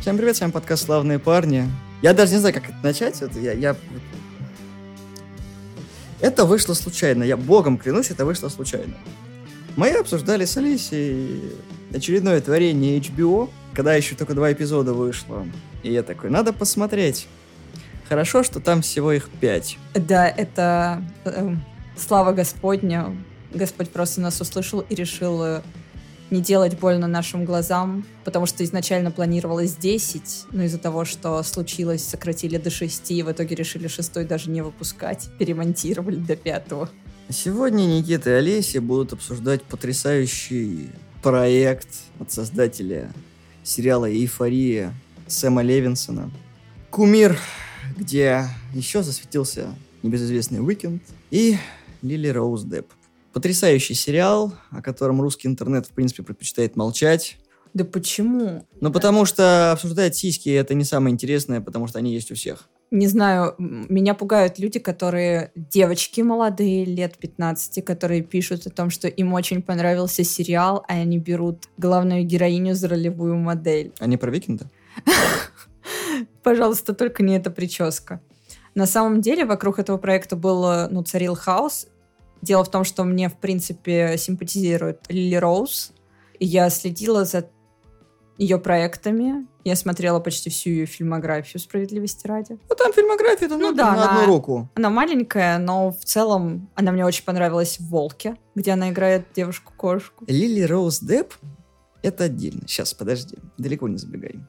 Всем привет, с вами подкаст «Славные парни». Я даже не знаю, как это начать. Это, я, я... это вышло случайно. Я богом клянусь, это вышло случайно. Мы обсуждали с Алисией очередное творение HBO, когда еще только два эпизода вышло. И я такой, надо посмотреть. Хорошо, что там всего их пять. Да, это э, слава Господня. Господь просто нас услышал и решил э, не делать больно нашим глазам, потому что изначально планировалось 10, но из-за того, что случилось, сократили до 6, и в итоге решили шестой даже не выпускать, перемонтировали до пятого. Сегодня Никита и Олеся будут обсуждать потрясающий проект от создателя сериала «Эйфория» Сэма Левинсона. Кумир, где еще засветился небезызвестный Уикенд и Лили Роуз Депп. Потрясающий сериал, о котором русский интернет, в принципе, предпочитает молчать. Да почему? Ну, потому что обсуждать сиськи это не самое интересное, потому что они есть у всех. Не знаю, меня пугают люди, которые девочки молодые, лет 15, которые пишут о том, что им очень понравился сериал, а они берут главную героиню за ролевую модель. Они про Викинга? Пожалуйста, только не эта прическа. На самом деле вокруг этого проекта был, ну, царил хаос, Дело в том, что мне, в принципе, симпатизирует Лили Роуз. Я следила за ее проектами. Я смотрела почти всю ее фильмографию «Справедливости ради». Ну, там фильмография это ну, да, на одну руку. Она маленькая, но в целом она мне очень понравилась в «Волке», где она играет девушку-кошку. Лили Роуз Депп — это отдельно. Сейчас, подожди, далеко не забегай.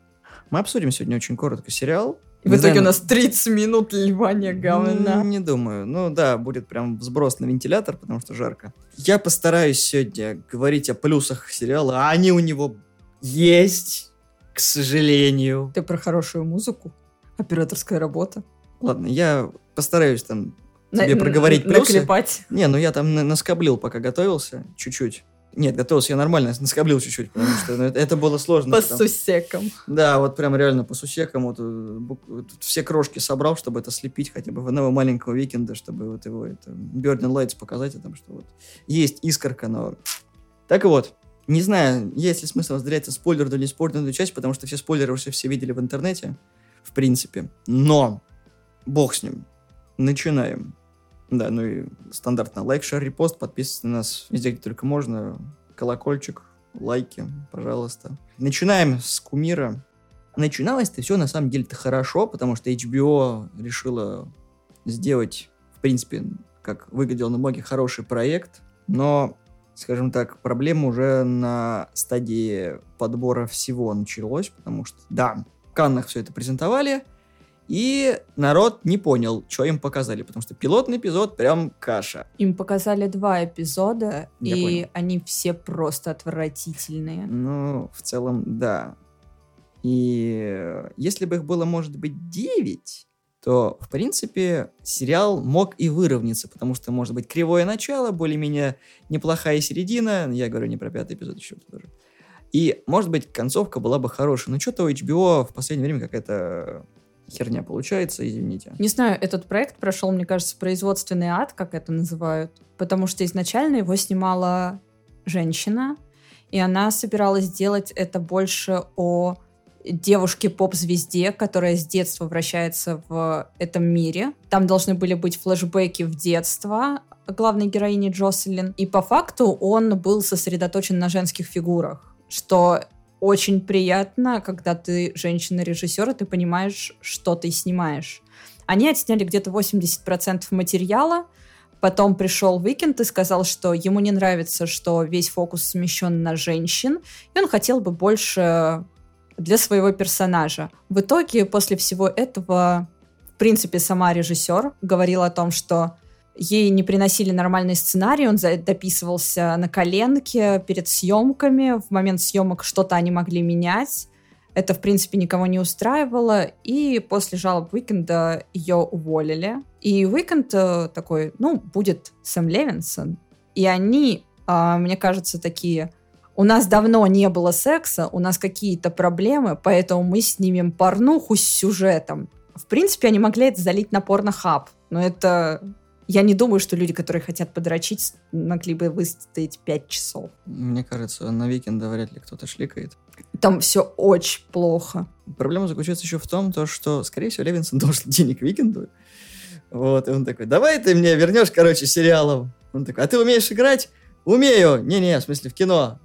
Мы обсудим сегодня очень коротко сериал. И в итоге знаю, у нас 30 минут ливания говна. Не думаю. Ну да, будет прям сброс на вентилятор, потому что жарко. Я постараюсь сегодня говорить о плюсах сериала, а они у него есть, к сожалению. Ты про хорошую музыку? Операторская работа? Ладно, я постараюсь там тебе на, проговорить плюсы. Наклепать. Не, ну я там наскоблил, пока готовился, чуть-чуть. Нет, готовился я нормально, наскоблил чуть-чуть, потому что ну, это, было сложно. По потому... сусекам. Да, вот прям реально по сусекам. Вот, вот, э, все крошки собрал, чтобы это слепить хотя бы в одного маленького викенда, чтобы вот его это Blinding Lights показать, о том, что вот есть искорка, но... Так вот, не знаю, есть ли смысл разделять спойлер или спойлерную часть, потому что все спойлеры уже все видели в интернете, в принципе. Но, бог с ним. Начинаем. Да, ну и стандартно лайк, шер, репост, подписывайтесь на нас везде, где только можно. Колокольчик, лайки, пожалуйста. Начинаем с кумира. Начиналось-то все на самом деле-то хорошо, потому что HBO решила сделать, в принципе, как выглядел на многих, хороший проект, но, скажем так, проблема уже на стадии подбора всего началась, потому что, да, в Каннах все это презентовали, и народ не понял, что им показали, потому что пилотный эпизод прям каша. Им показали два эпизода, Я и понял. они все просто отвратительные. Ну, в целом, да. И если бы их было, может быть, девять, то, в принципе, сериал мог и выровняться, потому что, может быть, кривое начало, более-менее неплохая середина, я говорю не про пятый эпизод еще тоже. И, может быть, концовка была бы хорошая. Но что-то у HBO в последнее время какая-то херня получается, извините. Не знаю, этот проект прошел, мне кажется, производственный ад, как это называют, потому что изначально его снимала женщина, и она собиралась сделать это больше о девушке-поп-звезде, которая с детства вращается в этом мире. Там должны были быть флешбеки в детство главной героини Джоселин. И по факту он был сосредоточен на женских фигурах, что очень приятно, когда ты женщина-режиссер, и ты понимаешь, что ты снимаешь. Они отсняли где-то 80% материала, Потом пришел Уикенд и сказал, что ему не нравится, что весь фокус смещен на женщин, и он хотел бы больше для своего персонажа. В итоге, после всего этого, в принципе, сама режиссер говорила о том, что Ей не приносили нормальный сценарий, он дописывался на коленке перед съемками. В момент съемок что-то они могли менять. Это, в принципе, никого не устраивало. И после жалоб Уикенда ее уволили. И Уикенд э, такой, ну, будет Сэм Левинсон. И они, а, мне кажется, такие... У нас давно не было секса, у нас какие-то проблемы, поэтому мы снимем порнуху с сюжетом. В принципе, они могли это залить на порнохаб, но это Я не думаю, что люди, которые хотят подрочить, могли бы выстоять 5 часов. Мне кажется, на Викинда вряд ли кто-то шликает. Там все очень плохо. Проблема заключается еще в том, то, что, скорее всего, Левинсон должен денег Викинду. Вот, и он такой, давай ты мне вернешь, короче, сериалом. Он такой, а ты умеешь играть? Умею. Не-не, в смысле, в кино.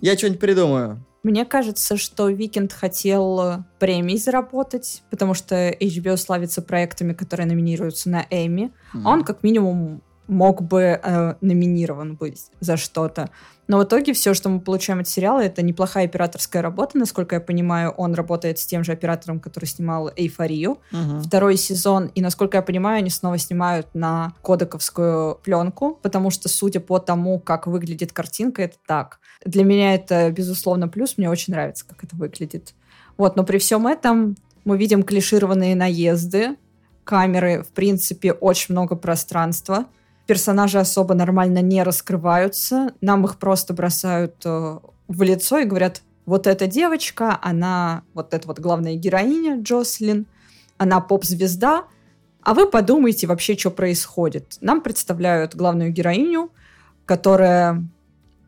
Я что-нибудь придумаю. Мне кажется, что Викенд хотел премии заработать, потому что HBO славится проектами, которые номинируются на Эмми. Mm-hmm. Он как минимум мог бы э, номинирован быть за что-то. Но в итоге все, что мы получаем от сериала, это неплохая операторская работа. Насколько я понимаю, он работает с тем же оператором, который снимал «Эйфорию». Угу. Второй сезон. И, насколько я понимаю, они снова снимают на кодековскую пленку, потому что, судя по тому, как выглядит картинка, это так. Для меня это, безусловно, плюс. Мне очень нравится, как это выглядит. Вот, но при всем этом мы видим клишированные наезды, камеры, в принципе, очень много пространства — персонажи особо нормально не раскрываются, нам их просто бросают э, в лицо и говорят, вот эта девочка, она вот эта вот главная героиня Джослин, она поп-звезда, а вы подумайте вообще, что происходит. Нам представляют главную героиню, которая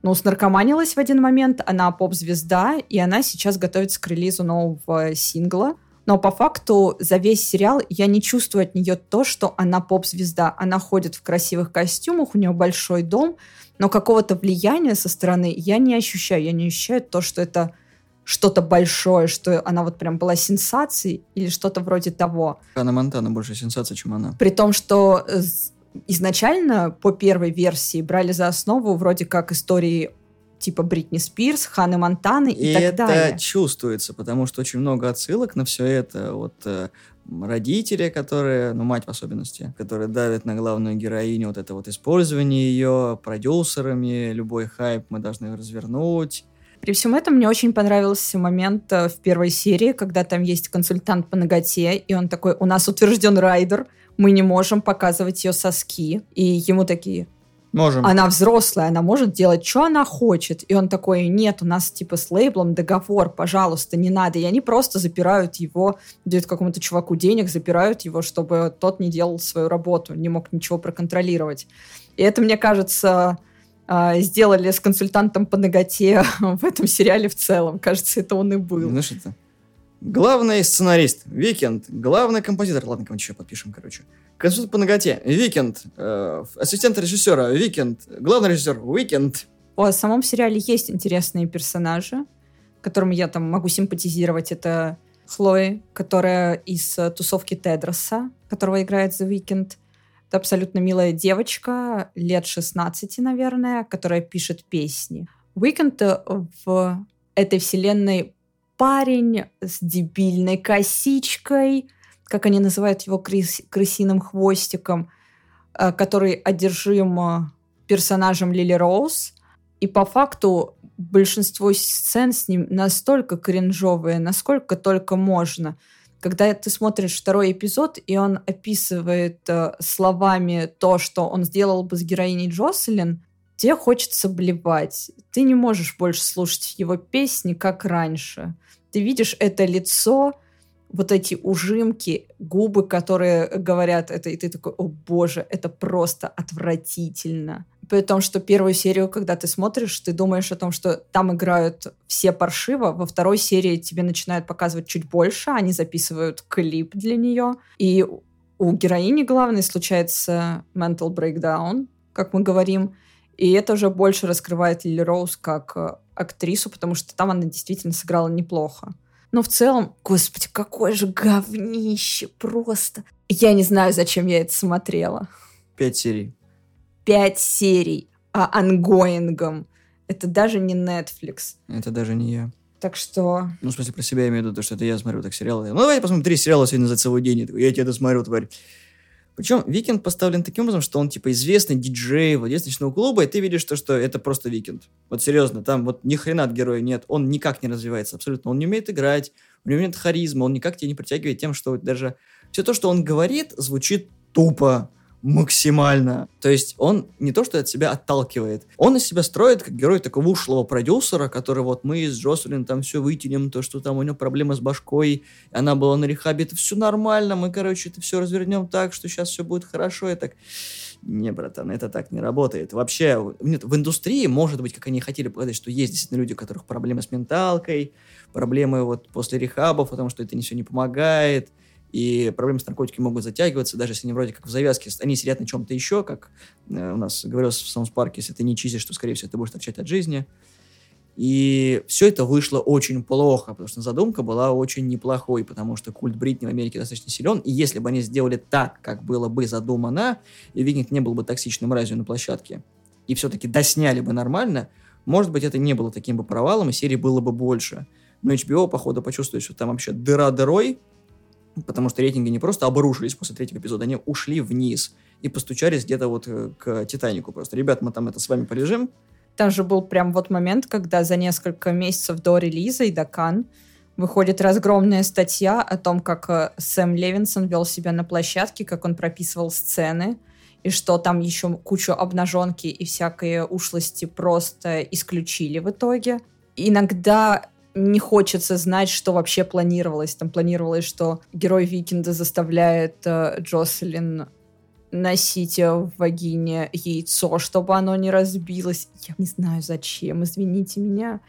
ну, снаркоманилась в один момент, она поп-звезда, и она сейчас готовится к релизу нового сингла но по факту за весь сериал я не чувствую от нее то, что она поп-звезда. Она ходит в красивых костюмах, у нее большой дом, но какого-то влияния со стороны я не ощущаю. Я не ощущаю то, что это что-то большое, что она вот прям была сенсацией или что-то вроде того. Анна Монтана больше сенсация, чем она. При том, что изначально по первой версии брали за основу вроде как истории типа Бритни Спирс, Ханы Монтаны и, и так это далее. это чувствуется, потому что очень много отсылок на все это. Вот э, родители, которые, ну, мать в особенности, которые давят на главную героиню, вот это вот использование ее продюсерами, любой хайп мы должны развернуть. При всем этом мне очень понравился момент э, в первой серии, когда там есть консультант по ноготе, и он такой, у нас утвержден райдер, мы не можем показывать ее соски. И ему такие, Можем. Она взрослая, она может делать, что она хочет. И он такой, нет, у нас типа с лейблом договор, пожалуйста, не надо. И они просто запирают его, дают какому-то чуваку денег, запирают его, чтобы тот не делал свою работу, не мог ничего проконтролировать. И это, мне кажется, а, сделали с консультантом по наготе в этом сериале в целом. Кажется, это он и был. Знаешь, это Главный сценарист – Викенд. Главный композитор – ладно, кого-нибудь еще подпишем, короче. Консультант по наготе – Викенд. Э, ассистент режиссера – Викенд. Главный режиссер – Викенд. О, в самом сериале есть интересные персонажи, которым я там могу симпатизировать. Это Хлои, которая из э, тусовки Тедроса, которого играет The Weeknd. Это абсолютно милая девочка, лет 16, наверное, которая пишет песни. Уикенд в этой вселенной парень с дебильной косичкой, как они называют его крыс, крысиным хвостиком, э, который одержим э, персонажем Лили Роуз. И по факту большинство сцен с ним настолько кринжовые, насколько только можно. Когда ты смотришь второй эпизод, и он описывает э, словами то, что он сделал бы с героиней Джоселин, тебе хочется блевать. Ты не можешь больше слушать его песни, как раньше. Ты видишь это лицо, вот эти ужимки, губы, которые говорят это, и ты такой, о боже, это просто отвратительно. При том, что первую серию, когда ты смотришь, ты думаешь о том, что там играют все паршиво, во второй серии тебе начинают показывать чуть больше, они записывают клип для нее, и у героини главной случается mental breakdown, как мы говорим, и это уже больше раскрывает Лили Роуз как э, актрису, потому что там она действительно сыграла неплохо. Но в целом, господи, какое же говнище просто. Я не знаю, зачем я это смотрела. Пять серий. Пять серий, а ongoing ом. Это даже не Netflix. Это даже не я. Так что... Ну, в смысле, про себя я имею в виду, то, что это я смотрю так сериалы. Ну, давайте посмотрим три сериала сегодня за целый день. Я, такой, я тебе досмотрю, тварь. Причем Weeknd поставлен таким образом, что он типа известный диджей, владелец ночного клуба, и ты видишь то, что это просто Weeknd. Вот серьезно, там вот ни хрена от героя нет, он никак не развивается абсолютно. Он не умеет играть, у него нет харизма, он никак тебя не притягивает тем, что даже все то, что он говорит, звучит тупо максимально. То есть он не то, что от себя отталкивает, он из себя строит как герой такого ушлого продюсера, который вот мы с Джослин там все вытянем, то, что там у него проблема с башкой, она была на рехабе, это все нормально, мы, короче, это все развернем так, что сейчас все будет хорошо, и так... Не, братан, это так не работает. Вообще, нет, в индустрии, может быть, как они хотели показать, что есть действительно люди, у которых проблемы с менталкой, проблемы вот после рехабов, потому что это все не помогает, и проблемы с наркотиками могут затягиваться, даже если они вроде как в завязке, они сидят на чем-то еще, как э, у нас говорилось в Саунс-парке, если ты не чистишь, то, скорее всего, ты будешь торчать от жизни. И все это вышло очень плохо, потому что задумка была очень неплохой, потому что культ Бритни в Америке достаточно силен, и если бы они сделали так, как было бы задумано, и Викинг не был бы токсичным разью на площадке, и все-таки досняли бы нормально, может быть, это не было таким бы провалом, и серии было бы больше. Но HBO, походу, почувствует, что там вообще дыра дырой, потому что рейтинги не просто обрушились после третьего эпизода, они ушли вниз и постучались где-то вот э, к Титанику просто. Ребят, мы там это с вами полежим. Там же был прям вот момент, когда за несколько месяцев до релиза и до Кан выходит разгромная статья о том, как э, Сэм Левинсон вел себя на площадке, как он прописывал сцены, и что там еще кучу обнаженки и всякой ушлости просто исключили в итоге. Иногда не хочется знать, что вообще планировалось. Там планировалось, что герой Викинда заставляет э, Джоселин носить в вагине яйцо, чтобы оно не разбилось. Я не знаю зачем, извините меня.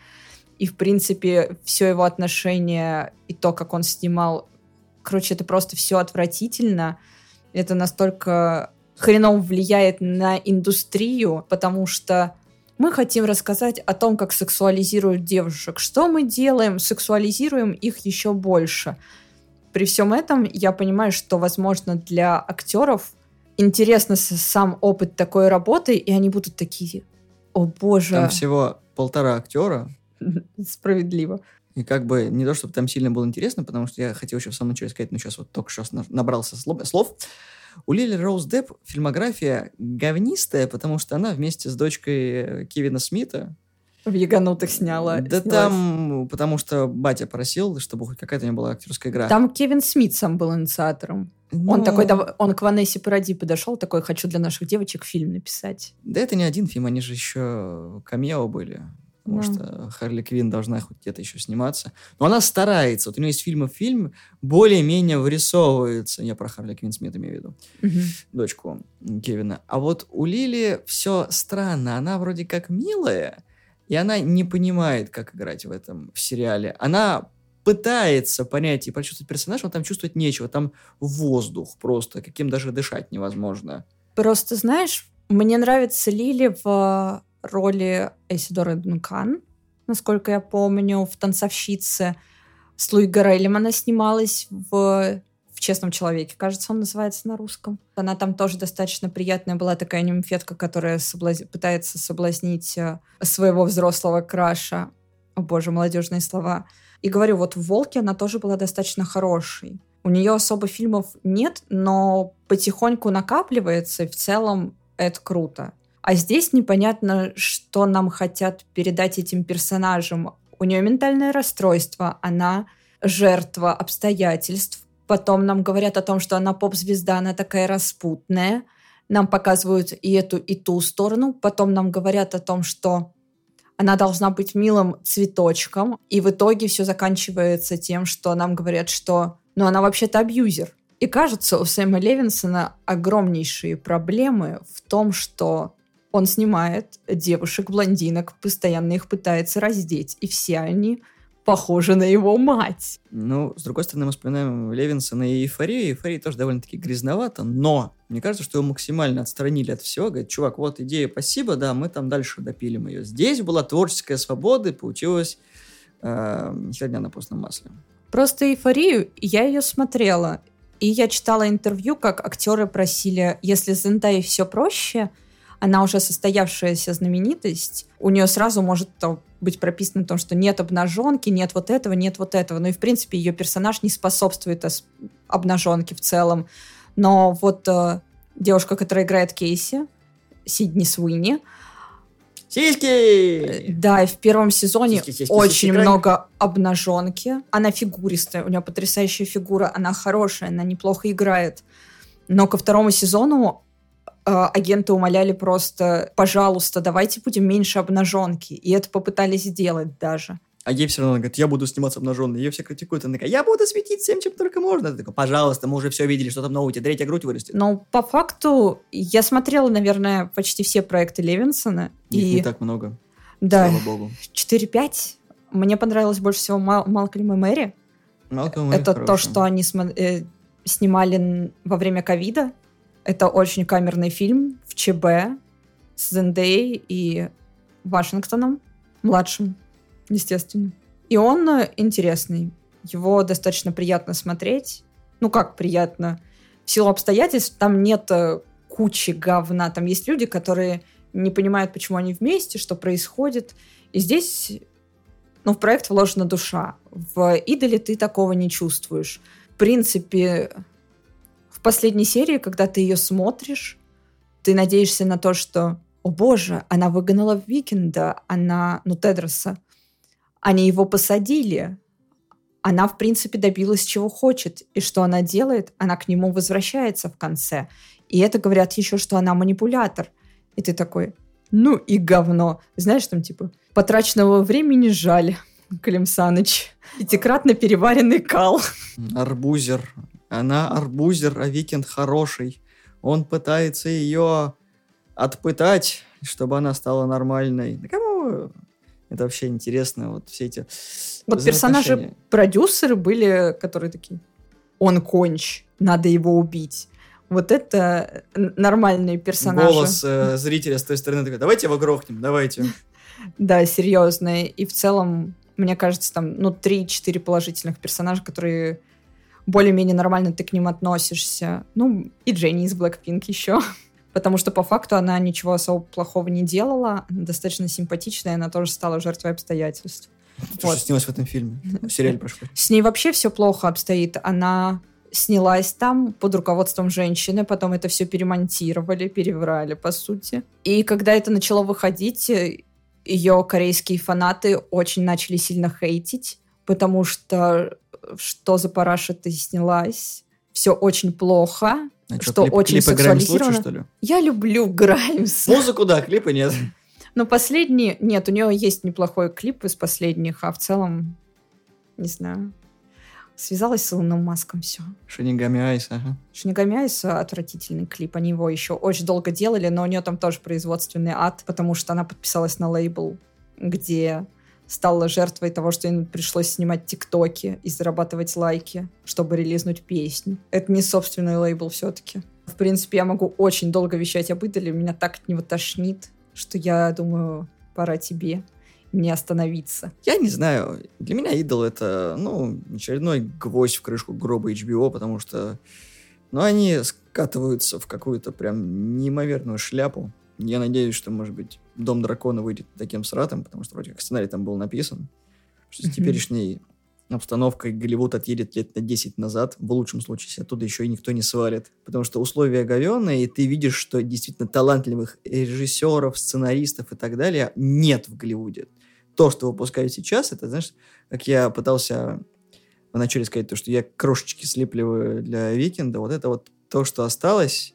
И, в принципе, все его отношение и то, как он снимал, короче, это просто все отвратительно. Это настолько хреново влияет на индустрию, потому что мы хотим рассказать о том, как сексуализируют девушек. Что мы делаем? Сексуализируем их еще больше. При всем этом я понимаю, что, возможно, для актеров интересно сам опыт такой работы, и они будут такие, о боже. Там всего полтора актера. Справедливо. И как бы не то, чтобы там сильно было интересно, потому что я хотел еще в самом начале сказать, но сейчас вот только что набрался слов. У Лили Роуз Депп фильмография говнистая, потому что она вместе с дочкой Кевина Смита в Яганутых сняла. Да снялась. там, потому что батя просил, чтобы хоть какая-то у него была актерская игра. Там Кевин Смит сам был инициатором. Но... Он ну. такой, он к Ванессе Паради подошел, такой, хочу для наших девочек фильм написать. Да это не один фильм, они же еще камео были потому да. что Харли Квин должна хоть где-то еще сниматься. Но она старается. Вот у нее есть фильм и фильм, более-менее вырисовывается. Я про Харли Квин Смит имею в виду. Угу. Дочку Кевина. А вот у Лили все странно. Она вроде как милая, и она не понимает, как играть в этом в сериале. Она пытается понять и почувствовать персонажа, но там чувствовать нечего. Там воздух просто, каким даже дышать невозможно. Просто, знаешь, мне нравится Лили в роли Эсидоры Дункан, насколько я помню, в «Танцовщице». С Луи Гарелем она снималась в в «Честном человеке», кажется, он называется на русском. Она там тоже достаточно приятная была такая нимфетка, которая соблаз... пытается соблазнить э, своего взрослого краша. О боже, молодежные слова. И говорю, вот в «Волке» она тоже была достаточно хорошей. У нее особо фильмов нет, но потихоньку накапливается, и в целом это круто. А здесь непонятно, что нам хотят передать этим персонажам. У нее ментальное расстройство, она жертва обстоятельств. Потом нам говорят о том, что она поп-звезда, она такая распутная. Нам показывают и эту, и ту сторону. Потом нам говорят о том, что она должна быть милым цветочком. И в итоге все заканчивается тем, что нам говорят, что ну, она вообще-то абьюзер. И кажется, у Сэма Левинсона огромнейшие проблемы в том, что он снимает девушек-блондинок, постоянно их пытается раздеть, и все они похожи на его мать. Ну, с другой стороны, мы вспоминаем Левинсона и Эйфорию. Эйфория тоже довольно-таки грязновато, но мне кажется, что его максимально отстранили от всего. Говорит, чувак, вот идея, спасибо, да, мы там дальше допилим ее. Здесь была творческая свобода, и получилось э, сегодня на постном масле. Просто эйфорию, я ее смотрела, и я читала интервью, как актеры просили, если Зендай все проще, она уже состоявшаяся знаменитость, у нее сразу может быть прописано о том, что нет обнаженки, нет вот этого, нет вот этого. Ну и, в принципе, ее персонаж не способствует обнаженке в целом. Но вот э, девушка, которая играет Кейси, Сидни Суини, Сиськи! Э, да, и в первом сезоне сиськи, сиськи, очень сиськи, много обнаженки. Она фигуристая, у нее потрясающая фигура, она хорошая, она неплохо играет. Но ко второму сезону а, агенты умоляли просто, пожалуйста, давайте будем меньше обнаженки. И это попытались сделать даже. А ей все равно она говорит, я буду сниматься обнаженной. Ее все критикуют. Она такая, я буду светить всем, чем только можно. Ты такой, пожалуйста, мы уже все видели, что там нового. Тебе третья грудь вырастет. Но по факту я смотрела, наверное, почти все проекты Левинсона. Их и не так много, да, слава богу. 4-5. Мне понравилось больше всего Мал- Малкольм и Мэри. Малкольм и Это то, хороший. что они смо- э, снимали во время ковида. Это очень камерный фильм в ЧБ с Зендей и Вашингтоном, младшим, естественно. И он э, интересный. Его достаточно приятно смотреть. Ну как приятно? В силу обстоятельств там нет э, кучи говна. Там есть люди, которые не понимают, почему они вместе, что происходит. И здесь ну, в проект вложена душа. В «Идоле» ты такого не чувствуешь. В принципе, в последней серии, когда ты ее смотришь, ты надеешься на то, что, о боже, она выгнала Викинда, она, ну, Тедроса, они его посадили. Она, в принципе, добилась чего хочет. И что она делает? Она к нему возвращается в конце. И это говорят еще, что она манипулятор. И ты такой, ну и говно. Знаешь, там типа, потраченного времени жаль, Клим Саныч. Пятикратно переваренный кал. Арбузер. Она арбузер, а Викинг хороший. Он пытается ее отпытать, чтобы она стала нормальной. Да кому это вообще интересно? Вот все эти Вот персонажи, продюсеры были, которые такие, он конч, надо его убить. Вот это нормальные персонажи. Голос э, зрителя с той стороны такой, давайте его грохнем, давайте. Да, серьезные. И в целом, мне кажется, там, ну, 3-4 положительных персонажа, которые более-менее нормально ты к ним относишься. Ну, и Дженни из Blackpink еще. Потому что по факту она ничего особо плохого не делала. Она достаточно симпатичная, она тоже стала жертвой обстоятельств. То, что снилось в этом фильме. В сериале прошло. С ней вообще все плохо обстоит. Она снялась там под руководством женщины, потом это все перемонтировали, переврали, по сути. И когда это начало выходить, э, ее корейские фанаты очень начали сильно хейтить, потому что э, что за параша ты снялась? Все очень плохо. А Что клип- очень клипы Граймс лучше, сексуализировано. что ли? Я люблю Граймс. Музыку, да, клипы нет. Но последний... Нет, у нее есть неплохой клип из последних, а в целом, не знаю, связалась с Илоном Маском, все. Шинигами Айс, ага. Шинигами Айс отвратительный клип. Они его еще очень долго делали, но у нее там тоже производственный ад, потому что она подписалась на лейбл, где стала жертвой того, что им пришлось снимать тиктоки и зарабатывать лайки, чтобы релизнуть песню. Это не собственный лейбл все-таки. В принципе, я могу очень долго вещать об идоле, меня так от него тошнит, что я думаю, пора тебе мне остановиться. Я не знаю. Для меня идол это, ну, очередной гвоздь в крышку гроба HBO, потому что, ну, они скатываются в какую-то прям неимоверную шляпу. Я надеюсь, что, может быть, Дом дракона выйдет таким сратом, потому что вроде как сценарий там был написан. Что с теперешней обстановкой Голливуд отъедет лет на 10 назад, в лучшем случае, если оттуда еще и никто не свалит. Потому что условия говенные, и ты видишь, что действительно талантливых режиссеров, сценаристов и так далее нет в Голливуде. То, что выпускают сейчас, это, знаешь, как я пытался вначале сказать, то, что я крошечки слепливаю для Викинда, вот это вот то, что осталось,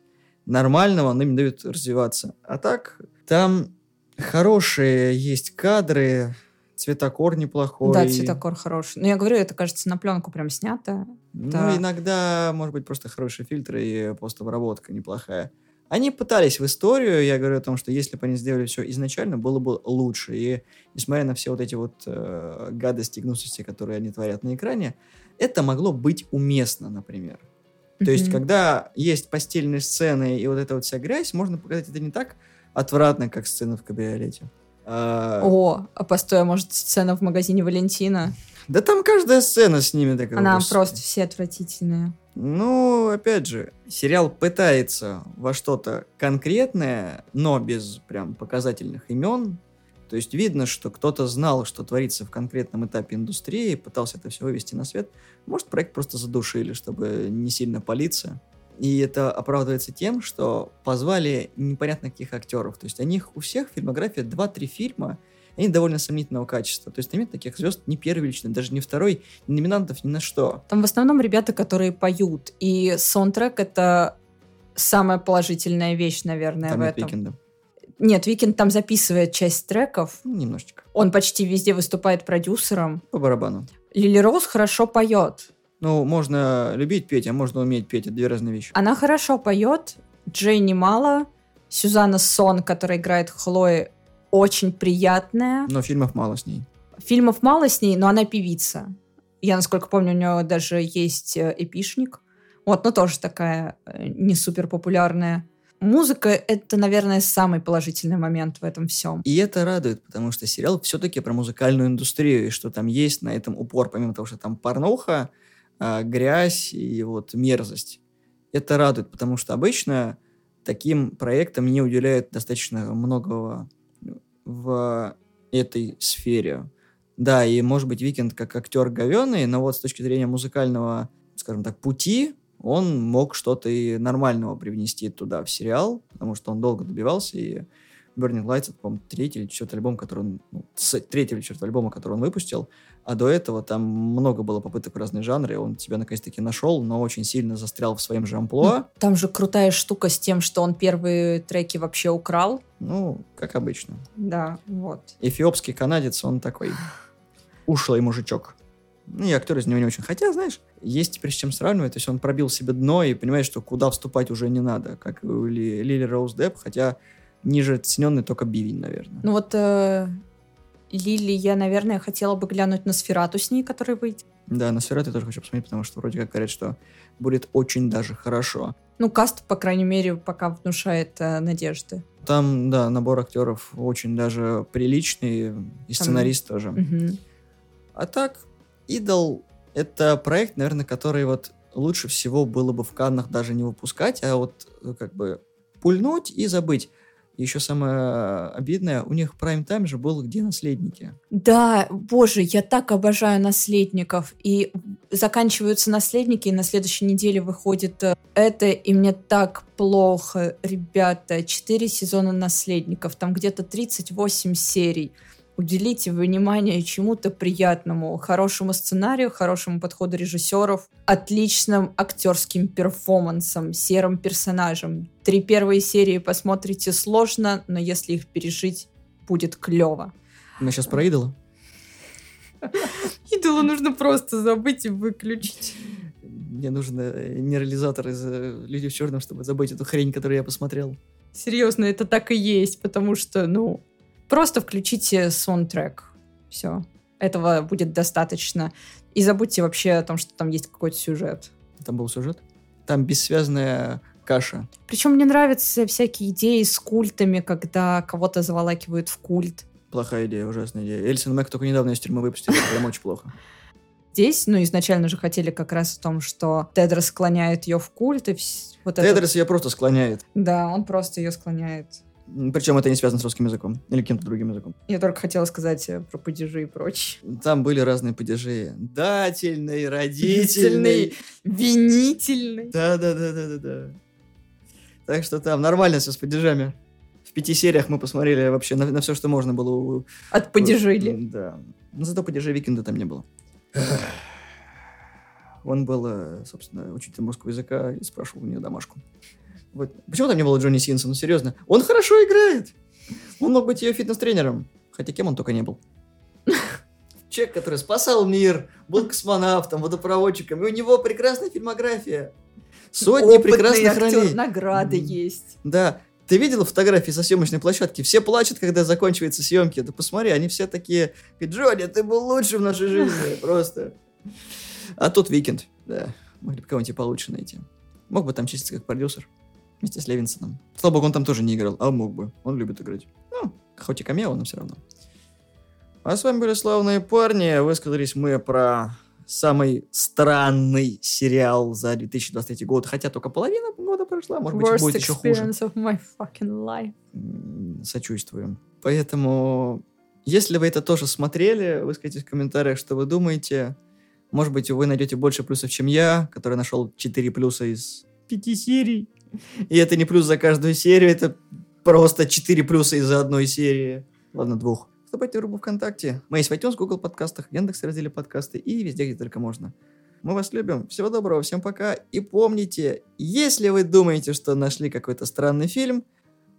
нормального, оно им дает развиваться. А так, там хорошие есть кадры, цветокор неплохой. Да, цветокор хороший. Но я говорю, это, кажется, на пленку прям снято. Ну, Да. иногда, может быть, просто хорошие фильтры и постобработка неплохая. Они пытались в историю, я говорю о том, что если бы они сделали все изначально, было бы лучше. И несмотря на все вот эти вот э, гадости и гнусности, которые они творят на экране, это могло быть уместно, например. То есть, когда есть постельные сцены и вот эта вот вся грязь, можно показать это не так отвратно, как сцена в кабриолете. А, О, а постой, а может, сцена в магазине Валентина? Да там каждая сцена с ними такая. Она «Господи». просто все отвратительные. Ну, опять же, сериал пытается во что-то конкретное, но без прям показательных имен. То есть видно, что кто-то знал, что творится в конкретном этапе индустрии, пытался это все вывести на свет. Может, проект просто задушили, чтобы не сильно палиться. И это оправдывается тем, что позвали непонятно каких актеров. То есть у них у всех фильмография 2-3 фильма, они довольно сомнительного качества. То есть там нет таких звезд ни первый лично, даже не второй, ни номинантов ни на что. Там в основном ребята, которые поют. И саундтрек — это самая положительная вещь, наверное, Там в этом. Уикенда. Нет, Викинд там записывает часть треков. Ну, немножечко. Он почти везде выступает продюсером. По барабану. Лили Роуз хорошо поет. Ну, можно любить петь, а можно уметь петь. Это две разные вещи. Она хорошо поет. Джейни мало. Сюзанна Сон, которая играет Хлои, очень приятная. Но фильмов мало с ней. Фильмов мало с ней, но она певица. Я, насколько помню, у нее даже есть э, эпишник. Вот, но тоже такая э, не супер популярная. Музыка — это, наверное, самый положительный момент в этом всем. И это радует, потому что сериал все-таки про музыкальную индустрию, и что там есть на этом упор, помимо того, что там порнуха, а, грязь и вот мерзость. Это радует, потому что обычно таким проектам не уделяют достаточно многого в этой сфере. Да, и может быть Weeknd как актер говеный, но вот с точки зрения музыкального, скажем так, пути, он мог что-то и нормального привнести туда в сериал, потому что он долго добивался, и Burning Lights, это, по-моему, третий или четвертый альбом, который он... Ну, третий или четвертый альбома, который он выпустил, а до этого там много было попыток в разные жанры, он тебя наконец-таки нашел, но очень сильно застрял в своем же амплуа. Там же крутая штука с тем, что он первые треки вообще украл. Ну, как обычно. Да, вот. Эфиопский канадец, он такой ушлый мужичок. Ну, и актер из него не очень. Хотя, знаешь, есть теперь с чем сравнивать. То есть он пробил себе дно и понимает, что куда вступать уже не надо, как у Лили Роуз Депп, хотя ниже цененный только Бивень, наверное. Ну вот э, Лили я, наверное, хотела бы глянуть на Сферату с ней, который выйдет. Да, на Сферату я тоже хочу посмотреть, потому что вроде как говорят, что будет очень даже хорошо. Ну, каст, по крайней мере, пока внушает э, надежды. Там, да, набор актеров очень даже приличный, и сценарист Там... тоже. Угу. А так, Идол — это проект, наверное, который вот лучше всего было бы в Каннах даже не выпускать, а вот э, как бы пульнуть и забыть. Еще самое обидное, у них прайм-тайм же был «Где наследники?». Да, боже, я так обожаю наследников. И заканчиваются наследники, и на следующей неделе выходит э, это, и мне так плохо, ребята. Четыре сезона наследников, там где-то 38 серий уделите внимание чему-то приятному, хорошему сценарию, хорошему подходу режиссеров, отличным актерским перформансом, серым персонажем. Три первые серии посмотрите сложно, но если их пережить, будет клево. Мы сейчас про идола? Идола нужно просто забыть и выключить. Мне нужен э, нейрализатор из э, «Люди в черном», чтобы забыть эту хрень, которую я посмотрел. Серьезно, это так и есть, потому что, ну, Просто включите саундтрек. Все. Этого будет достаточно. И забудьте вообще о том, что там есть какой-то сюжет. Там был сюжет? Там бессвязная каша. Причем мне нравятся всякие идеи с культами, когда кого-то заволакивают в культ. Плохая идея, ужасная идея. Эльсин Мэг только недавно из тюрьмы выпустили, прям очень плохо. Здесь, ну, изначально же хотели как раз о том, что Тедрос склоняет ее в культ. И вот Тедрос это... ее просто склоняет. Да, он просто ее склоняет. Причем это не связано с русским языком или каким-то другим языком. Я только хотела сказать э, про падежи и прочее. Там были разные падежи. Дательный, родительный. Винительный. Да-да-да-да-да. Так что там нормально все с падежами. В пяти сериях мы посмотрели вообще на, на все, что можно было. От падежили. Да. Но зато падежей Викинда там не было. Он был, э, собственно, учителем русского языка и спрашивал у нее домашку. Вот. Почему там не было Джонни Синса? Ну, серьезно. Он хорошо играет. Он мог быть ее фитнес-тренером. Хотя кем он только не был. Человек, который спасал мир, был космонавтом, водопроводчиком, и у него прекрасная фильмография. Сотни Опытный прекрасных актер, ролей. Награды есть. Да. Ты видела фотографии со съемочной площадки? Все плачут, когда заканчиваются съемки. Да посмотри, они все такие, Джонни, ты был лучший в нашей жизни. Просто. А тут Weeknd. Да. Могли бы кого-нибудь получше найти. Мог бы там числиться как продюсер вместе с Левинсоном. Слава богу, он там тоже не играл, а мог бы. Он любит играть. Ну, хоть и камео, но все равно. А с вами были славные парни. Высказались мы про самый странный сериал за 2023 год, хотя только половина года прошла, может Worst быть, будет еще хуже. of my fucking life. Сочувствуем. Поэтому, если вы это тоже смотрели, выскажите в комментариях, что вы думаете. Может быть, вы найдете больше плюсов, чем я, который нашел 4 плюса из 5 серий. И это не плюс за каждую серию, это просто 4 плюса из-за одной серии. Ладно, двух. Вступайте в группу ВКонтакте. Мы есть в iTunes, Google подкастах, Яндекс разделе подкасты и везде, где только можно. Мы вас любим. Всего доброго, всем пока. И помните, если вы думаете, что нашли какой-то странный фильм,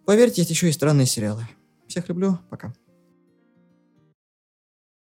Поверьте, есть еще и странные сериалы. Всех люблю. Пока.